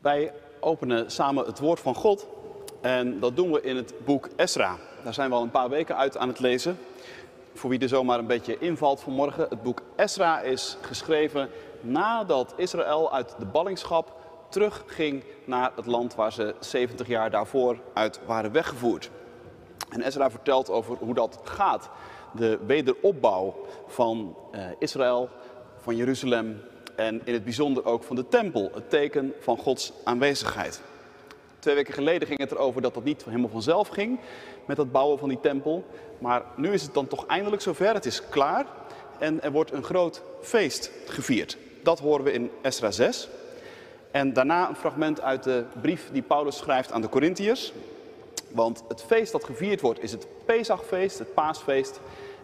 Wij openen samen het woord van God en dat doen we in het boek Esra. Daar zijn we al een paar weken uit aan het lezen. Voor wie er zomaar een beetje invalt vanmorgen, het boek Esra is geschreven nadat Israël uit de ballingschap terugging naar het land waar ze 70 jaar daarvoor uit waren weggevoerd. En Esra vertelt over hoe dat gaat. De wederopbouw van eh, Israël, van Jeruzalem en in het bijzonder ook van de tempel, het teken van Gods aanwezigheid. Twee weken geleden ging het erover dat dat niet helemaal vanzelf ging met het bouwen van die tempel. Maar nu is het dan toch eindelijk zover, het is klaar en er wordt een groot feest gevierd. Dat horen we in Esra 6. En daarna een fragment uit de brief die Paulus schrijft aan de Corinthiërs. Want het feest dat gevierd wordt is het Pesachfeest, het paasfeest.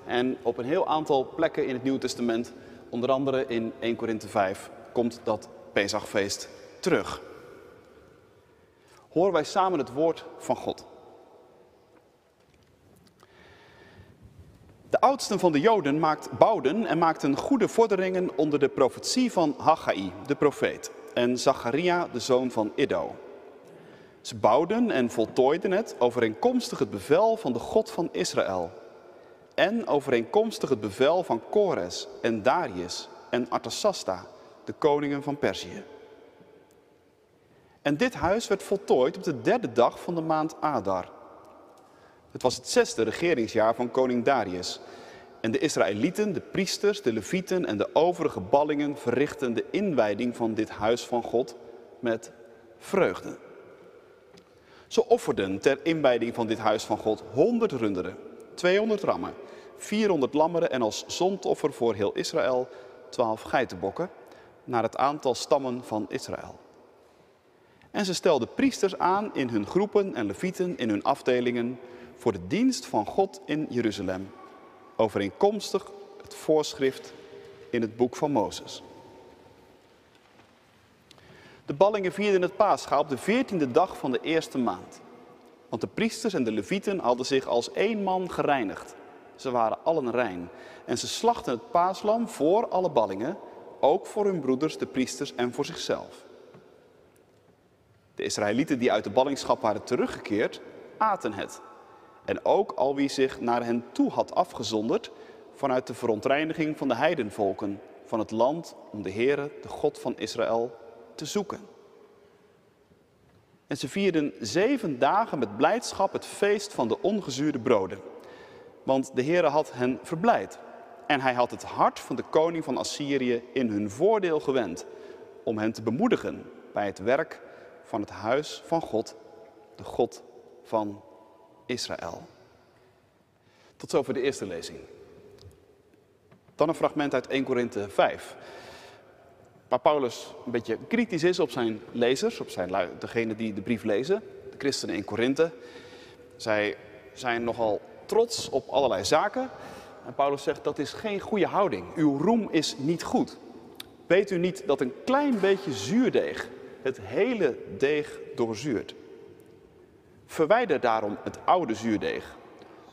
En op een heel aantal plekken in het Nieuwe Testament, onder andere in 1 Korinthe 5, komt dat Pesachfeest terug. Horen wij samen het woord van God. De oudsten van de Joden maakt, bouwden en maakten goede vorderingen onder de profetie van Haggai, de profeet, en Zacharia, de zoon van Iddo. Ze bouwden en voltooiden het overeenkomstig het bevel van de God van Israël. En overeenkomstig het bevel van Kores en Darius en Artasasta, de koningen van Perzië. En dit huis werd voltooid op de derde dag van de maand Adar. Het was het zesde regeringsjaar van koning Darius. En de Israëlieten, de priesters, de levieten en de overige ballingen verrichtten de inwijding van dit huis van God met vreugde. Ze offerden ter inwijding van dit huis van God 100 runderen, 200 rammen, 400 lammeren en als zondoffer voor heel Israël 12 geitenbokken, naar het aantal stammen van Israël. En ze stelden priesters aan in hun groepen en levieten in hun afdelingen voor de dienst van God in Jeruzalem, overeenkomstig het voorschrift in het boek van Mozes. De ballingen vierden het paascha op de veertiende dag van de eerste maand. Want de priesters en de levieten hadden zich als één man gereinigd. Ze waren allen rein. En ze slachten het paaslam voor alle ballingen, ook voor hun broeders, de priesters en voor zichzelf. De Israëlieten die uit de ballingschap waren teruggekeerd, aten het. En ook al wie zich naar hen toe had afgezonderd vanuit de verontreiniging van de heidenvolken van het land om de Heere, de God van Israël, te zoeken. En ze vierden zeven dagen met blijdschap het feest van de ongezuurde broden. Want de Heere had hen verblijd. En hij had het hart van de koning van Assyrië in hun voordeel gewend. Om hen te bemoedigen bij het werk van het huis van God, de God van Israël. Tot zover de eerste lezing. Dan een fragment uit 1 Korinthe 5. Waar Paulus een beetje kritisch is op zijn lezers, op zijn, degene die de brief lezen, de christenen in Korinthe. Zij zijn nogal trots op allerlei zaken. En Paulus zegt dat is geen goede houding. Uw roem is niet goed. Weet u niet dat een klein beetje zuurdeeg het hele deeg doorzuurt? Verwijder daarom het oude zuurdeeg,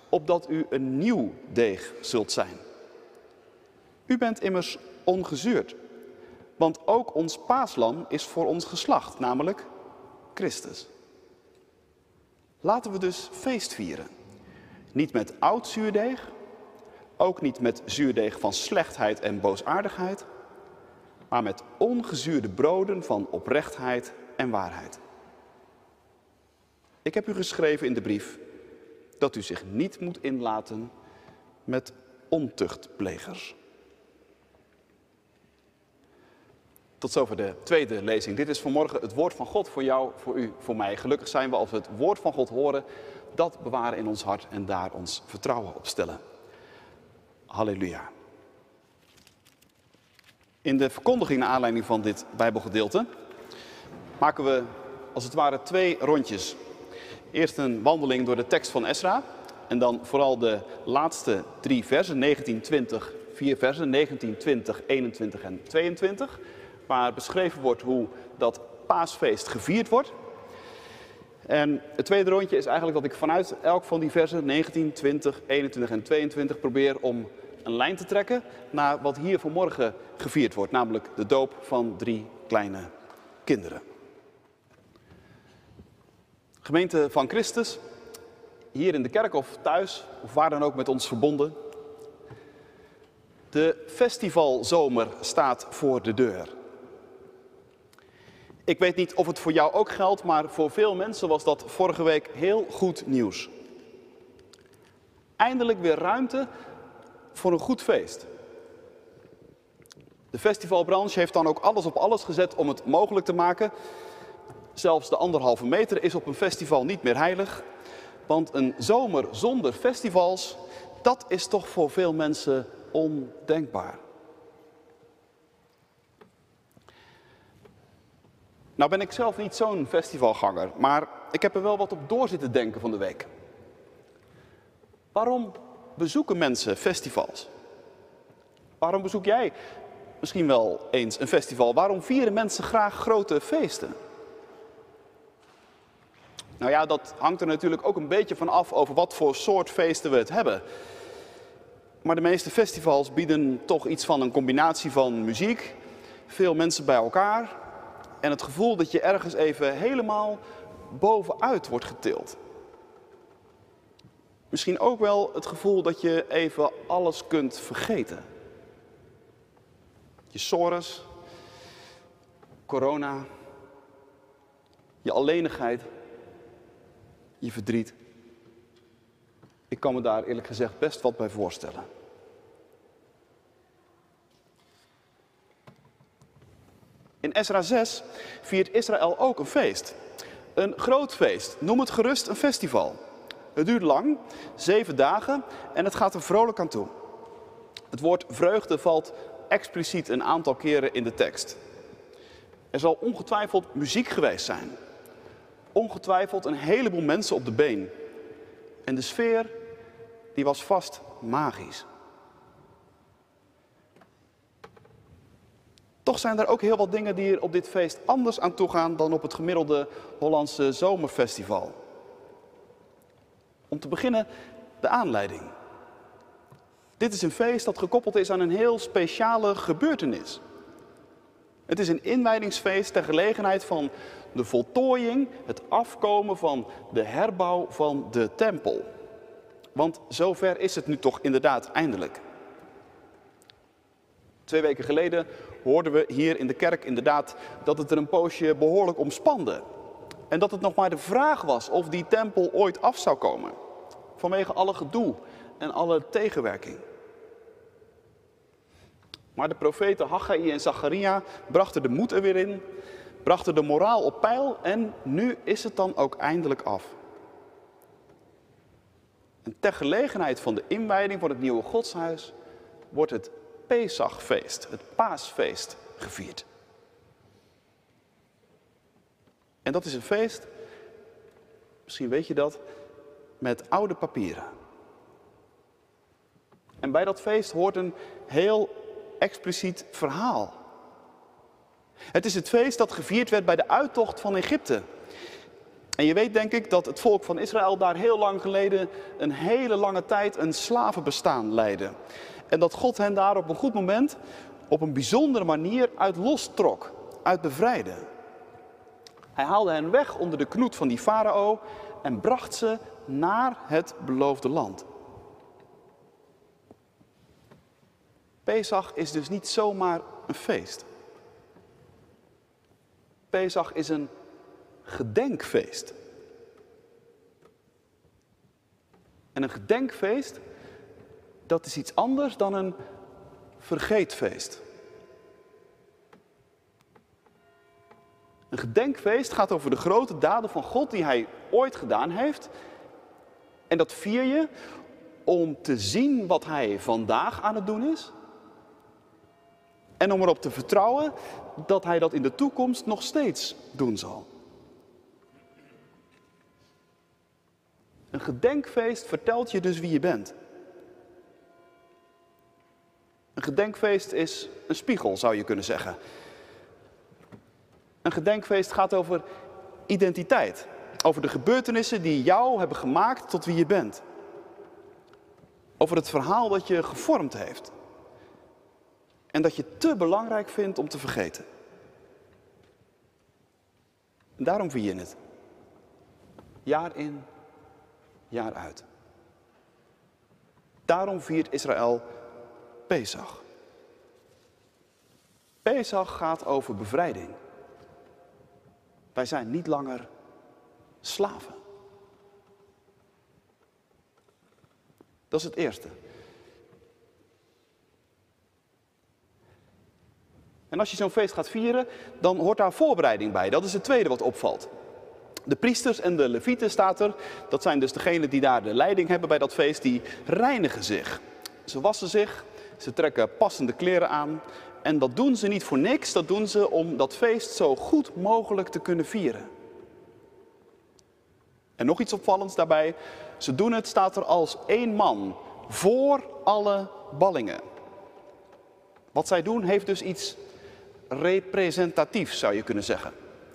opdat u een nieuw deeg zult zijn. U bent immers ongezuurd, want ook ons paaslam is voor ons geslacht, namelijk Christus. Laten we dus feest vieren. Niet met oud zuurdeeg, ook niet met zuurdeeg van slechtheid en boosaardigheid, maar met ongezuurde broden van oprechtheid en waarheid. Ik heb u geschreven in de brief dat u zich niet moet inlaten met ontuchtplegers. Tot zover de tweede lezing. Dit is vanmorgen het woord van God voor jou, voor u, voor mij. Gelukkig zijn we als we het woord van God horen, dat bewaren in ons hart en daar ons vertrouwen op stellen. Halleluja. In de verkondiging naar aanleiding van dit Bijbelgedeelte maken we als het ware twee rondjes. Eerst een wandeling door de tekst van Esra en dan vooral de laatste drie versen, 19, 20, vier versen, 19, 20, 21 en 22, waar beschreven wordt hoe dat paasfeest gevierd wordt. En het tweede rondje is eigenlijk dat ik vanuit elk van die versen, 19, 20, 21 en 22, probeer om een lijn te trekken naar wat hier vanmorgen gevierd wordt, namelijk de doop van drie kleine kinderen. Gemeente van Christus, hier in de kerk of thuis, of waar dan ook met ons verbonden. De festivalzomer staat voor de deur. Ik weet niet of het voor jou ook geldt, maar voor veel mensen was dat vorige week heel goed nieuws. Eindelijk weer ruimte voor een goed feest. De festivalbranche heeft dan ook alles op alles gezet om het mogelijk te maken. Zelfs de anderhalve meter is op een festival niet meer heilig. Want een zomer zonder festivals, dat is toch voor veel mensen ondenkbaar. Nou ben ik zelf niet zo'n festivalganger, maar ik heb er wel wat op door zitten denken van de week. Waarom bezoeken mensen festivals? Waarom bezoek jij misschien wel eens een festival? Waarom vieren mensen graag grote feesten? Nou ja, dat hangt er natuurlijk ook een beetje van af over wat voor soort feesten we het hebben. Maar de meeste festivals bieden toch iets van een combinatie van muziek, veel mensen bij elkaar en het gevoel dat je ergens even helemaal bovenuit wordt getild. Misschien ook wel het gevoel dat je even alles kunt vergeten. Je sores, corona, je alleenigheid, je verdriet. Ik kan me daar eerlijk gezegd best wat bij voorstellen. In Ezra 6 viert Israël ook een feest. Een groot feest. Noem het gerust een festival. Het duurt lang, zeven dagen, en het gaat er vrolijk aan toe. Het woord vreugde valt expliciet een aantal keren in de tekst. Er zal ongetwijfeld muziek geweest zijn. Ongetwijfeld een heleboel mensen op de been. En de sfeer, die was vast magisch. Toch zijn er ook heel wat dingen die er op dit feest anders aan toe gaan dan op het gemiddelde Hollandse zomerfestival. Om te beginnen de aanleiding. Dit is een feest dat gekoppeld is aan een heel speciale gebeurtenis. Het is een inwijdingsfeest ter gelegenheid van de voltooiing, het afkomen van de herbouw van de tempel. Want zover is het nu toch inderdaad eindelijk. Twee weken geleden hoorden we hier in de kerk inderdaad dat het er een poosje behoorlijk omspande. En dat het nog maar de vraag was of die tempel ooit af zou komen. Vanwege alle gedoe en alle tegenwerking. Maar de profeten Haggai en Zacharia brachten de moed er weer in, brachten de moraal op peil en nu is het dan ook eindelijk af. En ter gelegenheid van de inwijding van het nieuwe godshuis wordt het Pesachfeest, het paasfeest, gevierd. En dat is een feest, misschien weet je dat, met oude papieren. En bij dat feest hoort een heel expliciet verhaal. Het is het feest dat gevierd werd bij de uittocht van Egypte. En je weet denk ik dat het volk van Israël daar heel lang geleden een hele lange tijd een slavenbestaan leidde. En dat God hen daar op een goed moment op een bijzondere manier uit lostrok, uit bevrijdde. Hij haalde hen weg onder de knoet van die farao en bracht ze naar het beloofde land. Pesach is dus niet zomaar een feest. Pesach is een gedenkfeest. En een gedenkfeest, dat is iets anders dan een vergeetfeest. Een gedenkfeest gaat over de grote daden van God die hij ooit gedaan heeft. En dat vier je om te zien wat hij vandaag aan het doen is. En om erop te vertrouwen dat hij dat in de toekomst nog steeds doen zal. Een gedenkfeest vertelt je dus wie je bent. Een gedenkfeest is een spiegel, zou je kunnen zeggen. Een gedenkfeest gaat over identiteit. Over de gebeurtenissen die jou hebben gemaakt tot wie je bent. Over het verhaal dat je gevormd heeft. En dat je te belangrijk vindt om te vergeten. En daarom vier je het. Jaar in, jaar uit. Daarom viert Israël Pesach. Pesach gaat over bevrijding. Wij zijn niet langer slaven. Dat is het eerste. En als je zo'n feest gaat vieren, dan hoort daar voorbereiding bij. Dat is het tweede wat opvalt. De priesters en de levieten staat er, dat zijn dus degenen die daar de leiding hebben bij dat feest, die reinigen zich. Ze wassen zich, ze trekken passende kleren aan. En dat doen ze niet voor niks, dat doen ze om dat feest zo goed mogelijk te kunnen vieren. En nog iets opvallends daarbij, ze doen het, staat er als één man, voor alle ballingen. Wat zij doen heeft dus iets representatiefs, zou je kunnen zeggen.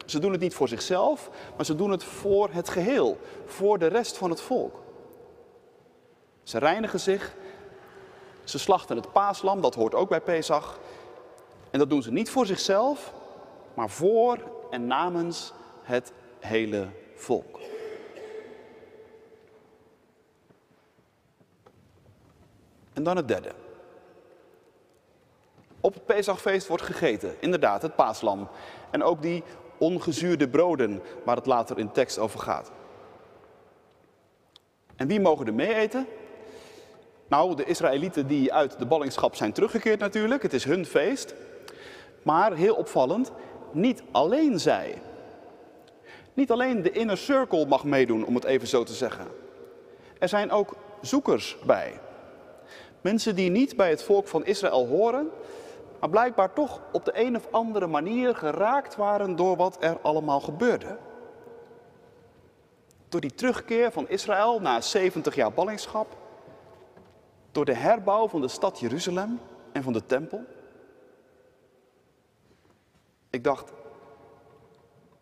Ze doen het niet voor zichzelf, maar ze doen het voor het geheel, voor de rest van het volk. Ze reinigen zich, ze slachten het paaslam, dat hoort ook bij Pesach. En dat doen ze niet voor zichzelf, maar voor en namens het hele volk. En dan het derde. Op het Pesachfeest wordt gegeten, inderdaad, het paaslam. En ook die ongezuurde broden, waar het later in tekst over gaat. En wie mogen er mee eten? Nou, de Israëlieten die uit de ballingschap zijn teruggekeerd natuurlijk. Het is hun feest. Maar heel opvallend, niet alleen zij. Niet alleen de inner circle mag meedoen, om het even zo te zeggen. Er zijn ook zoekers bij. Mensen die niet bij het volk van Israël horen, maar blijkbaar toch op de een of andere manier geraakt waren door wat er allemaal gebeurde. Door die terugkeer van Israël na 70 jaar ballingschap, door de herbouw van de stad Jeruzalem en van de tempel. Ik dacht,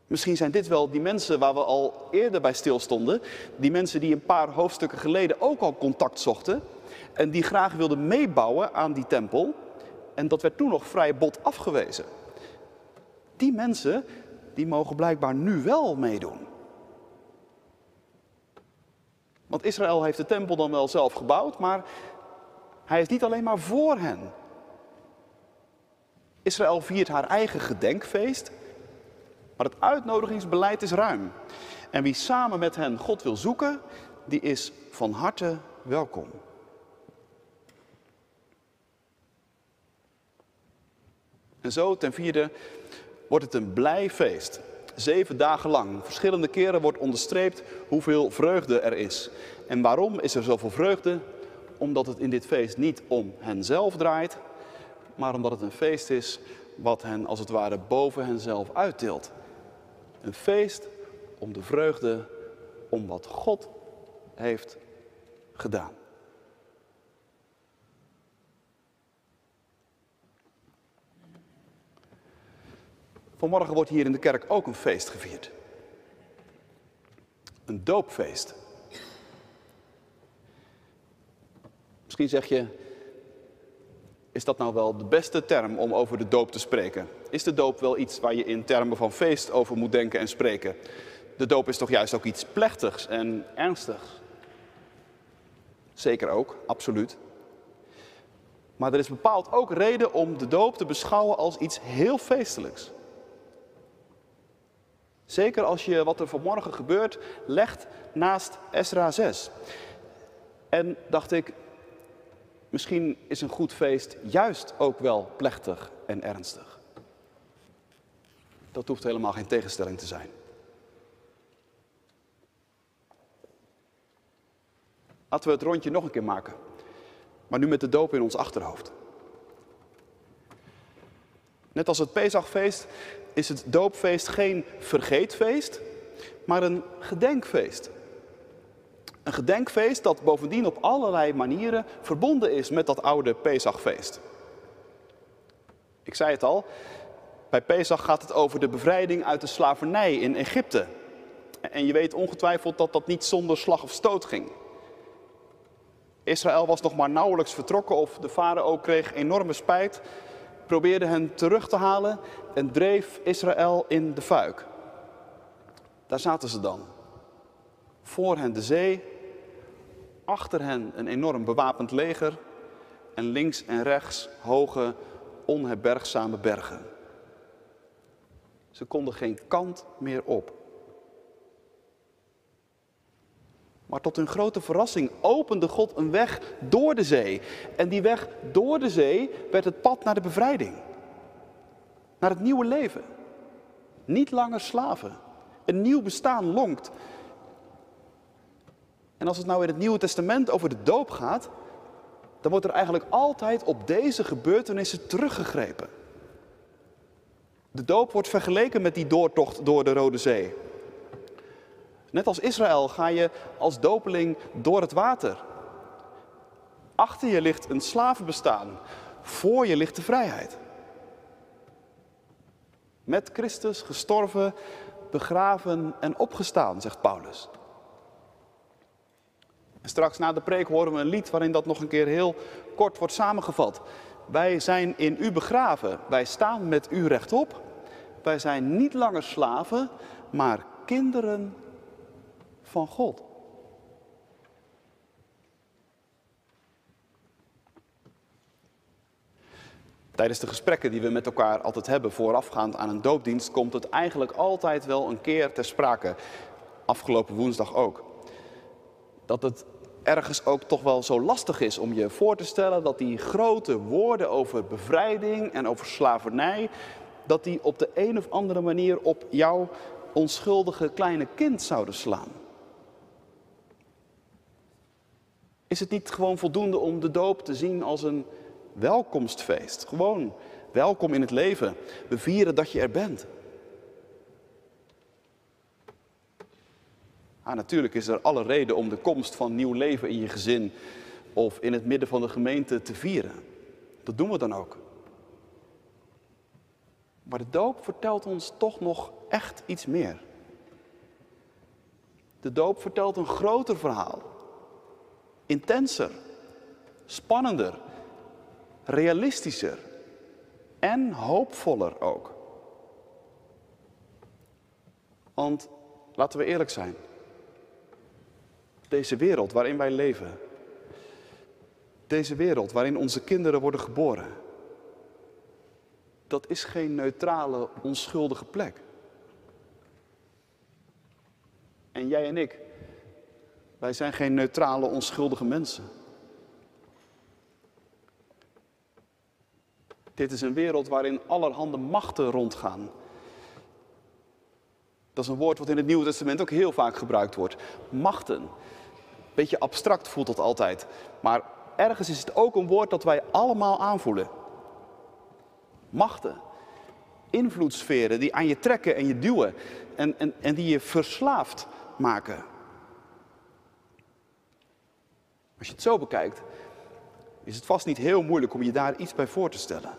misschien zijn dit wel die mensen waar we al eerder bij stilstonden, die mensen die een paar hoofdstukken geleden ook al contact zochten en die graag wilden meebouwen aan die tempel. En dat werd toen nog vrij bot afgewezen. Die mensen, die mogen blijkbaar nu wel meedoen. Want Israël heeft de tempel dan wel zelf gebouwd, maar hij is niet alleen maar voor hen. Israël viert haar eigen gedenkfeest, maar het uitnodigingsbeleid is ruim. En wie samen met hen God wil zoeken, die is van harte welkom. En zo ten vierde wordt het een blij feest. Zeven dagen lang. Verschillende keren wordt onderstreept hoeveel vreugde er is. En waarom is er zoveel vreugde? Omdat het in dit feest niet om henzelf draait, maar omdat het een feest is wat hen als het ware boven henzelf uittilt. Een feest om de vreugde om wat God heeft gedaan. Vanmorgen wordt hier in de kerk ook een feest gevierd. Een doopfeest. Misschien zeg je, is dat nou wel de beste term om over de doop te spreken? Is de doop wel iets waar je in termen van feest over moet denken en spreken? De doop is toch juist ook iets plechtigs en ernstigs? Zeker ook, absoluut. Maar er is bepaald ook reden om de doop te beschouwen als iets heel feestelijks. Zeker als je wat er vanmorgen gebeurt legt naast Esra 6. En dacht ik, misschien is een goed feest juist ook wel plechtig en ernstig. Dat hoeft helemaal geen tegenstelling te zijn. Laten we het rondje nog een keer maken. Maar nu met de doop in ons achterhoofd. Net als het Pesachfeest is het doopfeest geen vergeetfeest, maar een gedenkfeest. Een gedenkfeest dat bovendien op allerlei manieren verbonden is met dat oude Pesachfeest. Ik zei het al, bij Pesach gaat het over de bevrijding uit de slavernij in Egypte. En je weet ongetwijfeld dat dat niet zonder slag of stoot ging. Israël was nog maar nauwelijks vertrokken of de farao kreeg enorme spijt probeerde hen terug te halen en dreef Israël in de fuik. Daar zaten ze dan. Voor hen de zee, achter hen een enorm bewapend leger en links en rechts hoge, onherbergzame bergen. Ze konden geen kant meer op. Maar tot hun grote verrassing opende God een weg door de zee. En die weg door de zee werd het pad naar de bevrijding. Naar het nieuwe leven. Niet langer slaven. Een nieuw bestaan lonkt. En als het nou in het Nieuwe Testament over de doop gaat, dan wordt er eigenlijk altijd op deze gebeurtenissen teruggegrepen. De doop wordt vergeleken met die doortocht door de Rode Zee. Net als Israël ga je als dopeling door het water. Achter je ligt een slavenbestaan, voor je ligt de vrijheid. Met Christus gestorven, begraven en opgestaan, zegt Paulus. Straks na de preek horen we een lied waarin dat nog een keer heel kort wordt samengevat. Wij zijn in u begraven, wij staan met u rechtop. Wij zijn niet langer slaven, maar kinderen van God. Tijdens de gesprekken die we met elkaar altijd hebben voorafgaand aan een doopdienst, komt het eigenlijk altijd wel een keer ter sprake. Afgelopen woensdag ook. Dat het ergens ook toch wel zo lastig is om je voor te stellen dat die grote woorden over bevrijding en over slavernij, dat die op de een of andere manier op jouw onschuldige kleine kind zouden slaan. Is het niet gewoon voldoende om de doop te zien als een welkomstfeest? Gewoon welkom in het leven. We vieren dat je er bent. Ah, natuurlijk is er alle reden om de komst van nieuw leven in je gezin of in het midden van de gemeente te vieren. Dat doen we dan ook. Maar de doop vertelt ons toch nog echt iets meer. De doop vertelt een groter verhaal intenser, spannender, realistischer en hoopvoller ook. Want laten we eerlijk zijn, deze wereld waarin wij leven, deze wereld waarin onze kinderen worden geboren, dat is geen neutrale, onschuldige plek. En jij en ik, wij zijn geen neutrale, onschuldige mensen. Dit is een wereld waarin allerhande machten rondgaan. Dat is een woord wat in het Nieuwe Testament ook heel vaak gebruikt wordt. Machten. Beetje abstract voelt dat altijd. Maar ergens is het ook een woord dat wij allemaal aanvoelen. Machten. Invloedssferen die aan je trekken en je duwen. En, en, en die je verslaafd maken. Als je het zo bekijkt, is het vast niet heel moeilijk om je daar iets bij voor te stellen.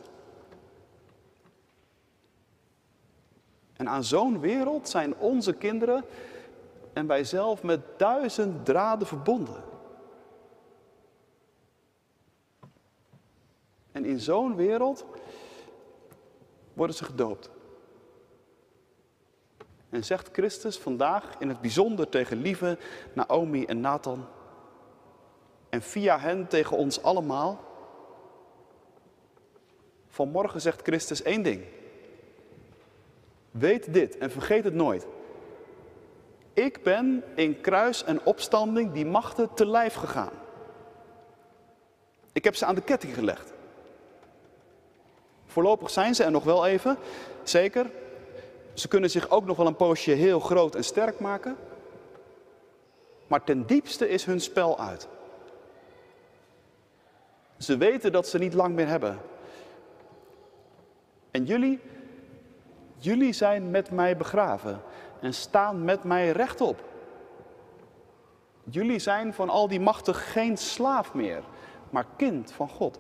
En aan zo'n wereld zijn onze kinderen en wij zelf met duizend draden verbonden. En in zo'n wereld worden ze gedoopt. En zegt Christus vandaag in het bijzonder tegen lieve Naomi en Nathan: en via hen tegen ons allemaal. Vanmorgen zegt Christus één ding. Weet dit en vergeet het nooit. Ik ben in kruis en opstanding die machten te lijf gegaan. Ik heb ze aan de ketting gelegd. Voorlopig zijn ze er nog wel even, zeker. Ze kunnen zich ook nog wel een poosje heel groot en sterk maken. Maar ten diepste is hun spel uit. Ze weten dat ze niet lang meer hebben. En jullie, jullie zijn met mij begraven en staan met mij rechtop. Jullie zijn van al die machten geen slaaf meer, maar kind van God.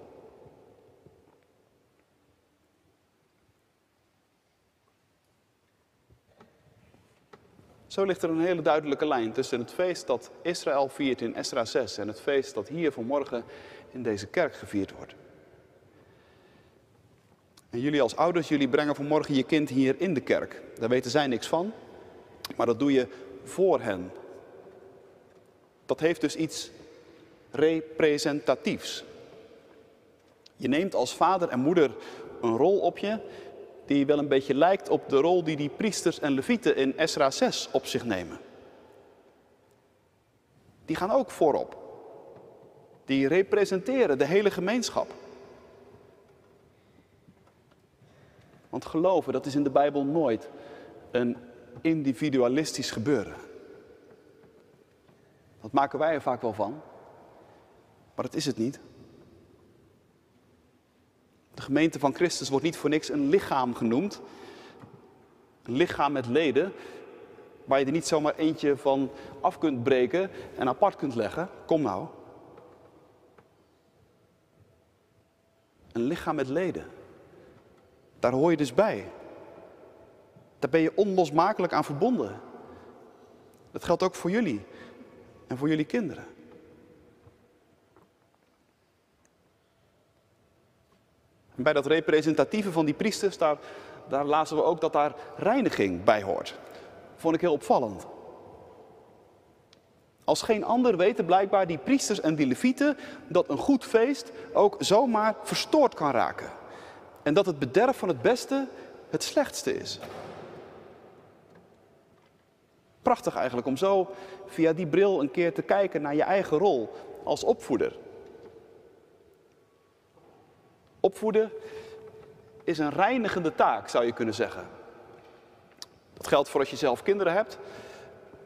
Zo ligt er een hele duidelijke lijn tussen het feest dat Israël viert in Esra 6 en het feest dat hier vanmorgen in deze kerk gevierd wordt. En jullie als ouders, jullie brengen vanmorgen je kind hier in de kerk. Daar weten zij niks van, maar dat doe je voor hen. dat heeft dus iets representatiefs. Je neemt als vader en moeder een rol op je die wel een beetje lijkt op de rol die die priesters en levieten in Esra 6 op zich nemen. Die gaan ook voorop. Die representeren de hele gemeenschap. Want geloven, dat is in de Bijbel nooit een individualistisch gebeuren. Dat maken wij er vaak wel van, maar dat is het niet. De gemeente van Christus wordt niet voor niks een lichaam genoemd. Een lichaam met leden, waar je er niet zomaar eentje van af kunt breken en apart kunt leggen. Kom nou. Een lichaam met leden. Daar hoor je dus bij. Daar ben je onlosmakelijk aan verbonden. Dat geldt ook voor jullie en voor jullie kinderen. En bij dat representatieve van die priesters, daar, daar lazen we ook dat daar reiniging bij hoort. Vond ik heel opvallend. Als geen ander weten blijkbaar die priesters en die levieten dat een goed feest ook zomaar verstoord kan raken. En dat het bederf van het beste het slechtste is. Prachtig eigenlijk om zo via die bril een keer te kijken naar je eigen rol als opvoeder. Opvoeden is een reinigende taak, zou je kunnen zeggen. Dat geldt voor als je zelf kinderen hebt,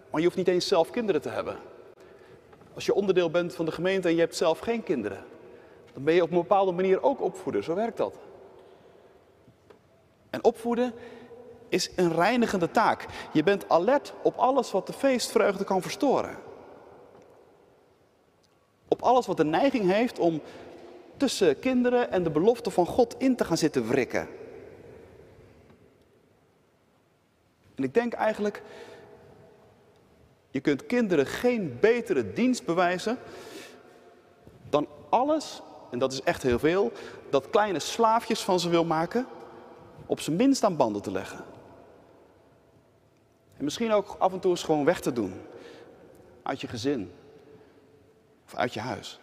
maar je hoeft niet eens zelf kinderen te hebben. Als je onderdeel bent van de gemeente en je hebt zelf geen kinderen, dan ben je op een bepaalde manier ook opvoeder. Zo werkt dat. En opvoeden is een reinigende taak. Je bent alert op alles wat de feestvreugde kan verstoren. Op alles wat de neiging heeft om tussen kinderen en de belofte van God in te gaan zitten wrikken. En ik denk eigenlijk, je kunt kinderen geen betere dienst bewijzen dan alles, en dat is echt heel veel, dat kleine slaafjes van ze wil maken, op zijn minst aan banden te leggen. En misschien ook af en toe eens gewoon weg te doen. Uit je gezin. Of uit je huis.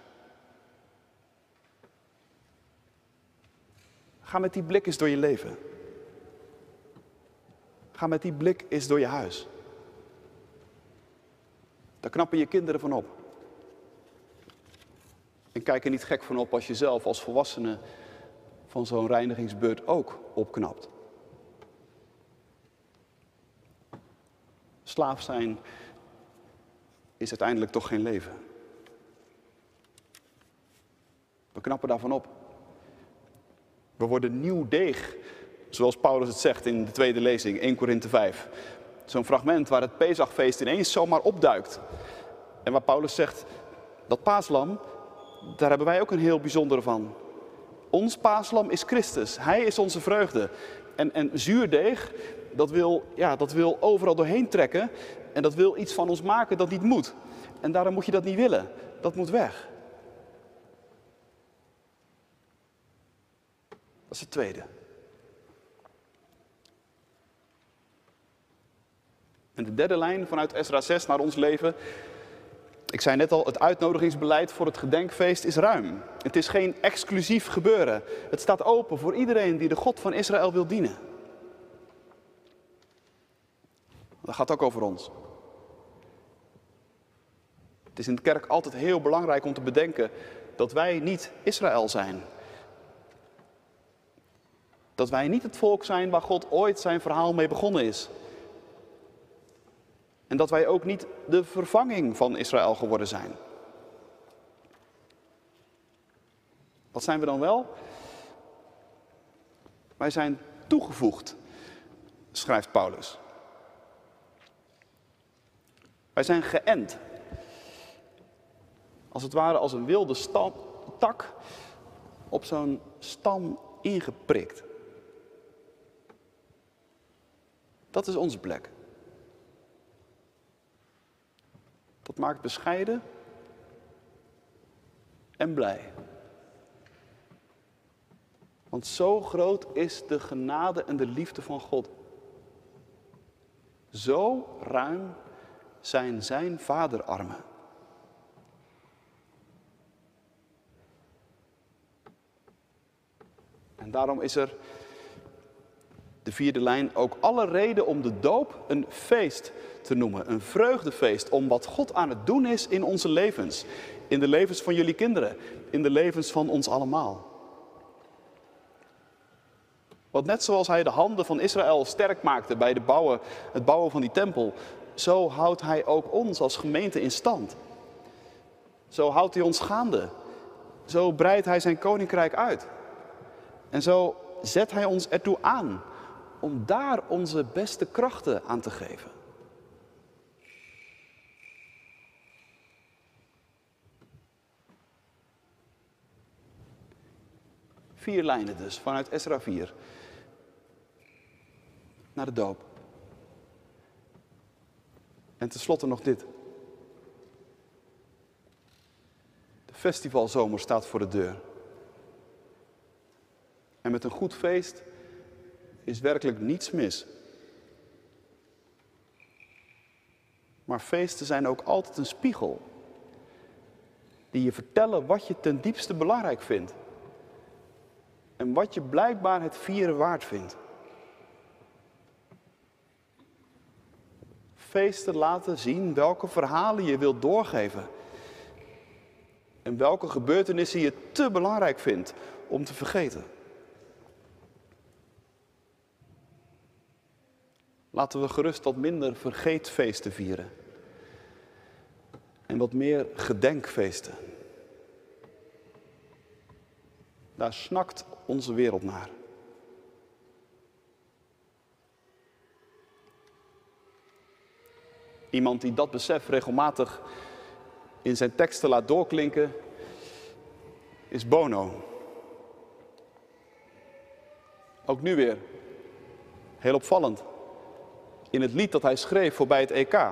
Ga met die blik eens door je leven. Ga met die blik eens door je huis. Daar knappen je kinderen van op. En kijk er niet gek van op als je zelf als volwassene van zo'n reinigingsbeurt ook opknapt. Slaaf zijn is uiteindelijk toch geen leven. We knappen daarvan op. We worden nieuw deeg, zoals Paulus het zegt in de tweede lezing, 1 Korinthe 5. Zo'n fragment waar het Pesachfeest ineens zomaar opduikt. En waar Paulus zegt, dat paaslam, daar hebben wij ook een heel bijzondere van. Ons paaslam is Christus. Hij is onze vreugde. En, en zuurdeeg, dat wil, ja, dat wil overal doorheen trekken. En dat wil iets van ons maken dat niet moet. En daarom moet je dat niet willen. Dat moet weg. Dat is het tweede. En de derde lijn vanuit Esra 6 naar ons leven. Ik zei net al, het uitnodigingsbeleid voor het gedenkfeest is ruim. Het is geen exclusief gebeuren. Het staat open voor iedereen die de God van Israël wil dienen. Dat gaat ook over ons. Het is in de kerk altijd heel belangrijk om te bedenken dat wij niet Israël zijn. Dat wij niet het volk zijn waar God ooit zijn verhaal mee begonnen is. En dat wij ook niet de vervanging van Israël geworden zijn. Wat zijn we dan wel? Wij zijn toegevoegd, schrijft Paulus. Wij zijn geënt. Als het ware als een wilde stam, tak op zo'n stam ingeprikt. Dat is onze plek. Dat maakt bescheiden en blij. Want zo groot is de genade en de liefde van God. Zo ruim zijn zijn vaderarmen. En daarom is er de vierde lijn ook alle reden om de doop een feest te noemen. Een vreugdefeest om wat God aan het doen is in onze levens. In de levens van jullie kinderen, in de levens van ons allemaal. Want net zoals hij de handen van Israël sterk maakte bij de bouwen, het bouwen van die tempel, zo houdt hij ook ons als gemeente in stand. Zo houdt hij ons gaande. Zo breidt hij zijn koninkrijk uit. En zo zet hij ons ertoe aan om daar onze beste krachten aan te geven. Vier lijnen dus, vanuit Esra 4 naar de doop. En tenslotte nog dit. De festivalzomer staat voor de deur. En met een goed feest is werkelijk niets mis. Maar feesten zijn ook altijd een spiegel. Die je vertellen wat je ten diepste belangrijk vindt. En wat je blijkbaar het vieren waard vindt. Feesten laten zien welke verhalen je wilt doorgeven. En welke gebeurtenissen je te belangrijk vindt om te vergeten. Laten we gerust wat minder vergeetfeesten vieren. En wat meer gedenkfeesten. Daar snakt onze wereld naar. Iemand die dat besef regelmatig in zijn teksten laat doorklinken, is Bono. Ook nu weer. Heel opvallend in het lied dat hij schreef voorbij het EK.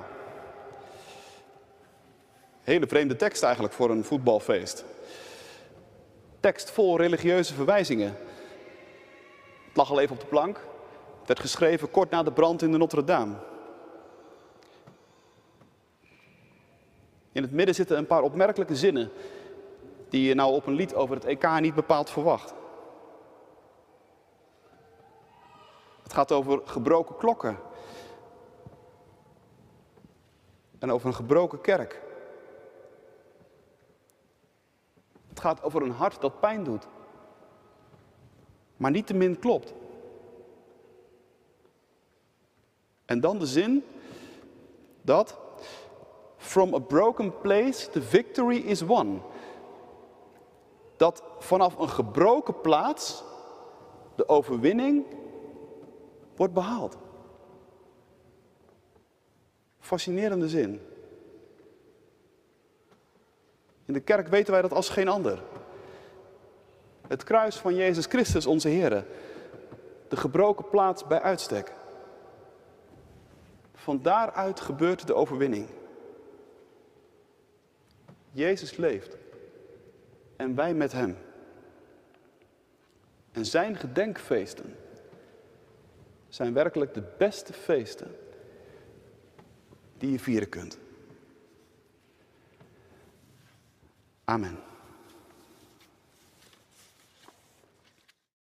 Hele vreemde tekst eigenlijk voor een voetbalfeest. Tekst vol religieuze verwijzingen. Het lag al even op de plank. Het werd geschreven kort na de brand in de Notre Dame. In het midden zitten een paar opmerkelijke zinnen die je nou op een lied over het EK niet bepaald verwacht. Het gaat over gebroken klokken en over een gebroken kerk. Het gaat over een hart dat pijn doet, maar niet te min klopt. En dan de zin dat from a broken place the victory is won. Dat vanaf een gebroken plaats de overwinning wordt behaald. Fascinerende zin. In de kerk weten wij dat als geen ander. Het kruis van Jezus Christus, onze Heer. De gebroken plaats bij uitstek. Van daaruit gebeurt de overwinning. Jezus leeft. En wij met Hem. En zijn gedenkfeesten zijn werkelijk de beste feesten die je vieren kunt. Amen.